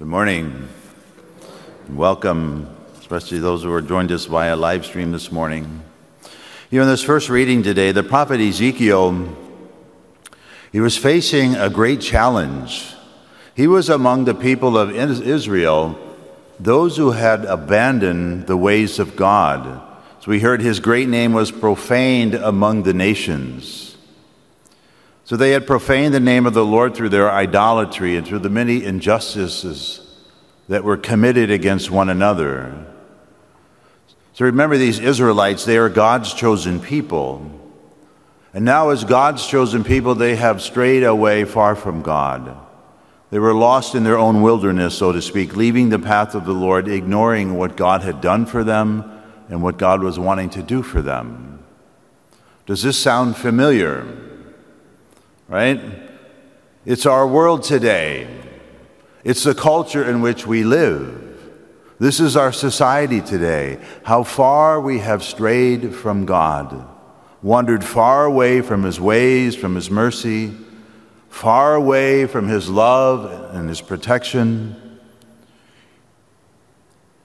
Good morning. And Welcome, especially those who are joined us via live stream this morning. You know, in this first reading today, the prophet Ezekiel, he was facing a great challenge. He was among the people of Israel, those who had abandoned the ways of God. So we heard his great name was profaned among the nations. So they had profaned the name of the Lord through their idolatry and through the many injustices that were committed against one another. So remember, these Israelites, they are God's chosen people. And now, as God's chosen people, they have strayed away far from God. They were lost in their own wilderness, so to speak, leaving the path of the Lord, ignoring what God had done for them and what God was wanting to do for them. Does this sound familiar? Right? It's our world today. It's the culture in which we live. This is our society today. How far we have strayed from God, wandered far away from His ways, from His mercy, far away from His love and His protection.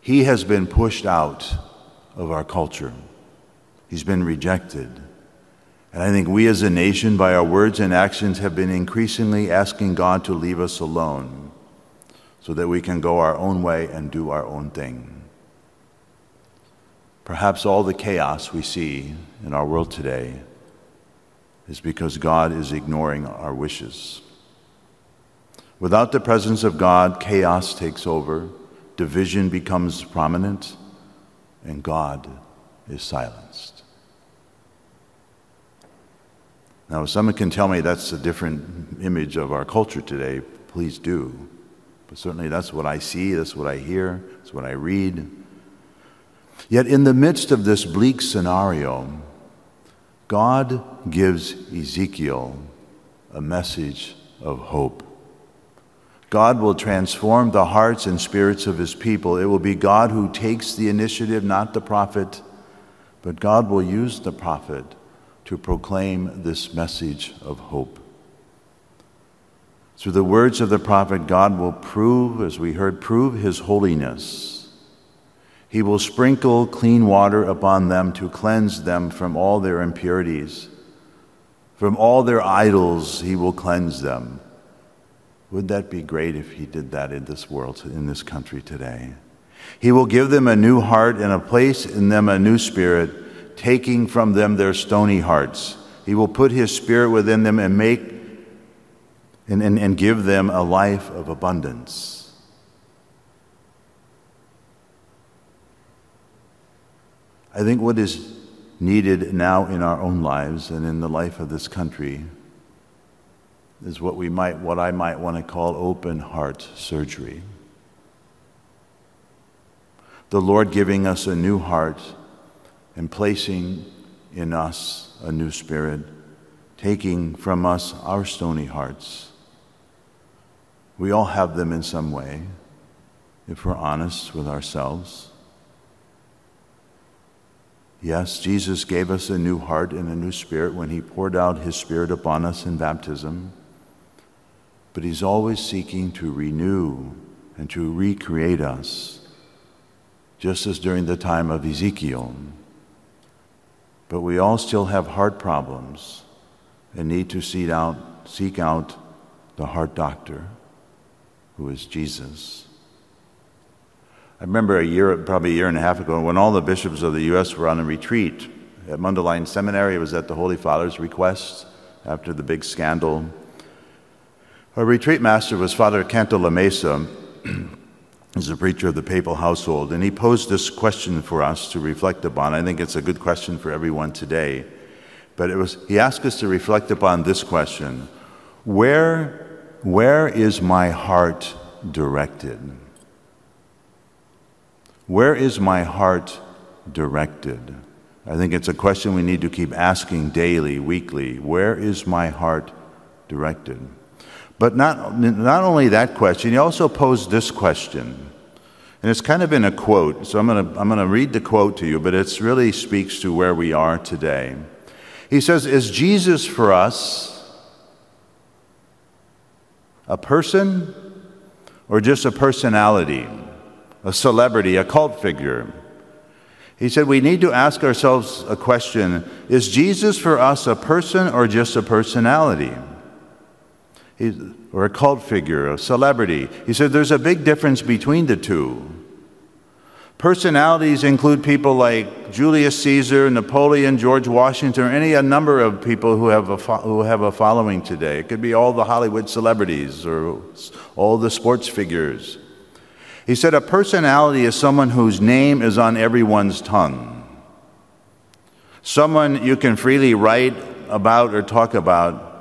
He has been pushed out of our culture, He's been rejected. And I think we as a nation, by our words and actions, have been increasingly asking God to leave us alone so that we can go our own way and do our own thing. Perhaps all the chaos we see in our world today is because God is ignoring our wishes. Without the presence of God, chaos takes over, division becomes prominent, and God is silenced. Now, if someone can tell me that's a different image of our culture today, please do. But certainly that's what I see, that's what I hear, that's what I read. Yet, in the midst of this bleak scenario, God gives Ezekiel a message of hope. God will transform the hearts and spirits of his people. It will be God who takes the initiative, not the prophet, but God will use the prophet to proclaim this message of hope. Through the words of the prophet, God will prove, as we heard, prove his holiness. He will sprinkle clean water upon them to cleanse them from all their impurities. From all their idols, he will cleanse them. Would that be great if he did that in this world, in this country today? He will give them a new heart and a place in them a new spirit taking from them their stony hearts. He will put his spirit within them and make and, and, and give them a life of abundance. I think what is needed now in our own lives and in the life of this country is what we might what I might want to call open heart surgery. The Lord giving us a new heart and placing in us a new spirit, taking from us our stony hearts. We all have them in some way, if we're honest with ourselves. Yes, Jesus gave us a new heart and a new spirit when he poured out his spirit upon us in baptism. But he's always seeking to renew and to recreate us, just as during the time of Ezekiel. But we all still have heart problems and need to seek out, seek out the heart doctor, who is Jesus. I remember a year, probably a year and a half ago, when all the bishops of the U.S. were on a retreat at Mundelein Seminary. It was at the Holy Father's request after the big scandal. Our retreat master was Father Cantalamessa. Is a preacher of the papal household, and he posed this question for us to reflect upon. I think it's a good question for everyone today. But it was, he asked us to reflect upon this question Where, where is my heart directed? Where is my heart directed? I think it's a question we need to keep asking daily, weekly. Where is my heart directed? But not, not only that question, he also posed this question. And it's kind of in a quote, so I'm going to I'm going to read the quote to you, but it really speaks to where we are today. He says, Is Jesus for us a person or just a personality, a celebrity, a cult figure. He said we need to ask ourselves a question Is Jesus for us a person or just a personality? Or a cult figure, a celebrity. He said there's a big difference between the two. Personalities include people like Julius Caesar, Napoleon, George Washington, or any a number of people who have, a fo- who have a following today. It could be all the Hollywood celebrities or all the sports figures. He said a personality is someone whose name is on everyone's tongue. Someone you can freely write about or talk about,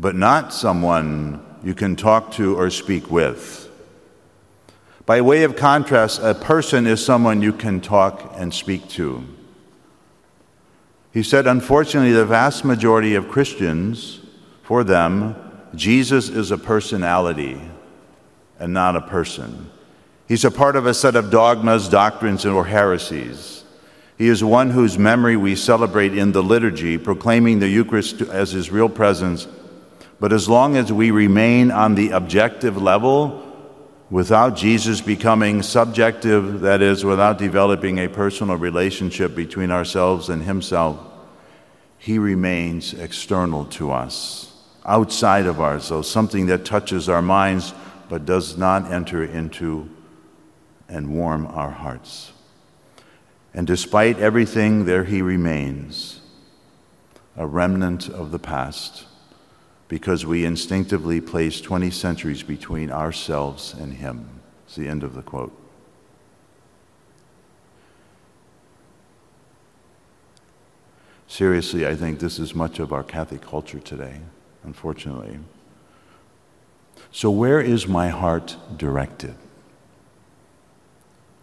but not someone you can talk to or speak with. By way of contrast, a person is someone you can talk and speak to. He said, unfortunately, the vast majority of Christians, for them, Jesus is a personality and not a person. He's a part of a set of dogmas, doctrines, or heresies. He is one whose memory we celebrate in the liturgy, proclaiming the Eucharist as his real presence. But as long as we remain on the objective level, without Jesus becoming subjective, that is, without developing a personal relationship between ourselves and Himself, He remains external to us, outside of ourselves, something that touches our minds but does not enter into and warm our hearts. And despite everything, there He remains, a remnant of the past because we instinctively place 20 centuries between ourselves and Him. It's the end of the quote. Seriously, I think this is much of our Catholic culture today, unfortunately. So, where is my heart directed?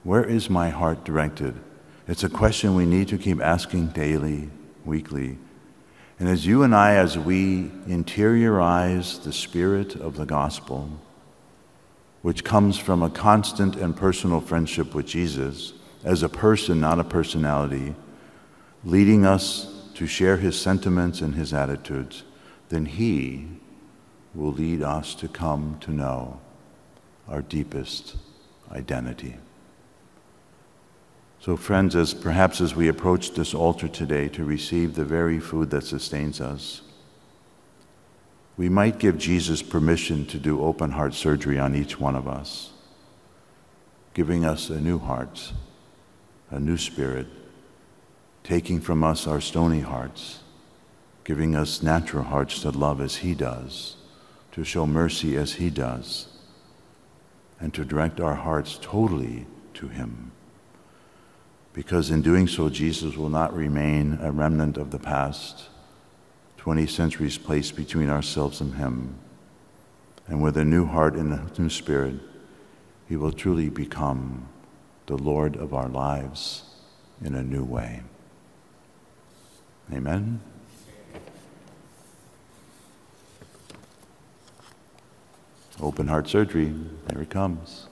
Where is my heart directed? It's a question we need to keep asking daily, weekly, and as you and I, as we interiorize the spirit of the gospel, which comes from a constant and personal friendship with Jesus, as a person, not a personality, leading us to share his sentiments and his attitudes, then he will lead us to come to know our deepest identity. So, friends, as perhaps as we approach this altar today to receive the very food that sustains us, we might give Jesus permission to do open heart surgery on each one of us, giving us a new heart, a new spirit, taking from us our stony hearts, giving us natural hearts to love as He does, to show mercy as He does, and to direct our hearts totally to Him because in doing so, Jesus will not remain a remnant of the past, 20 centuries placed between ourselves and Him. And with a new heart and a new spirit, He will truly become the Lord of our lives in a new way. Amen. Open heart surgery, here it comes.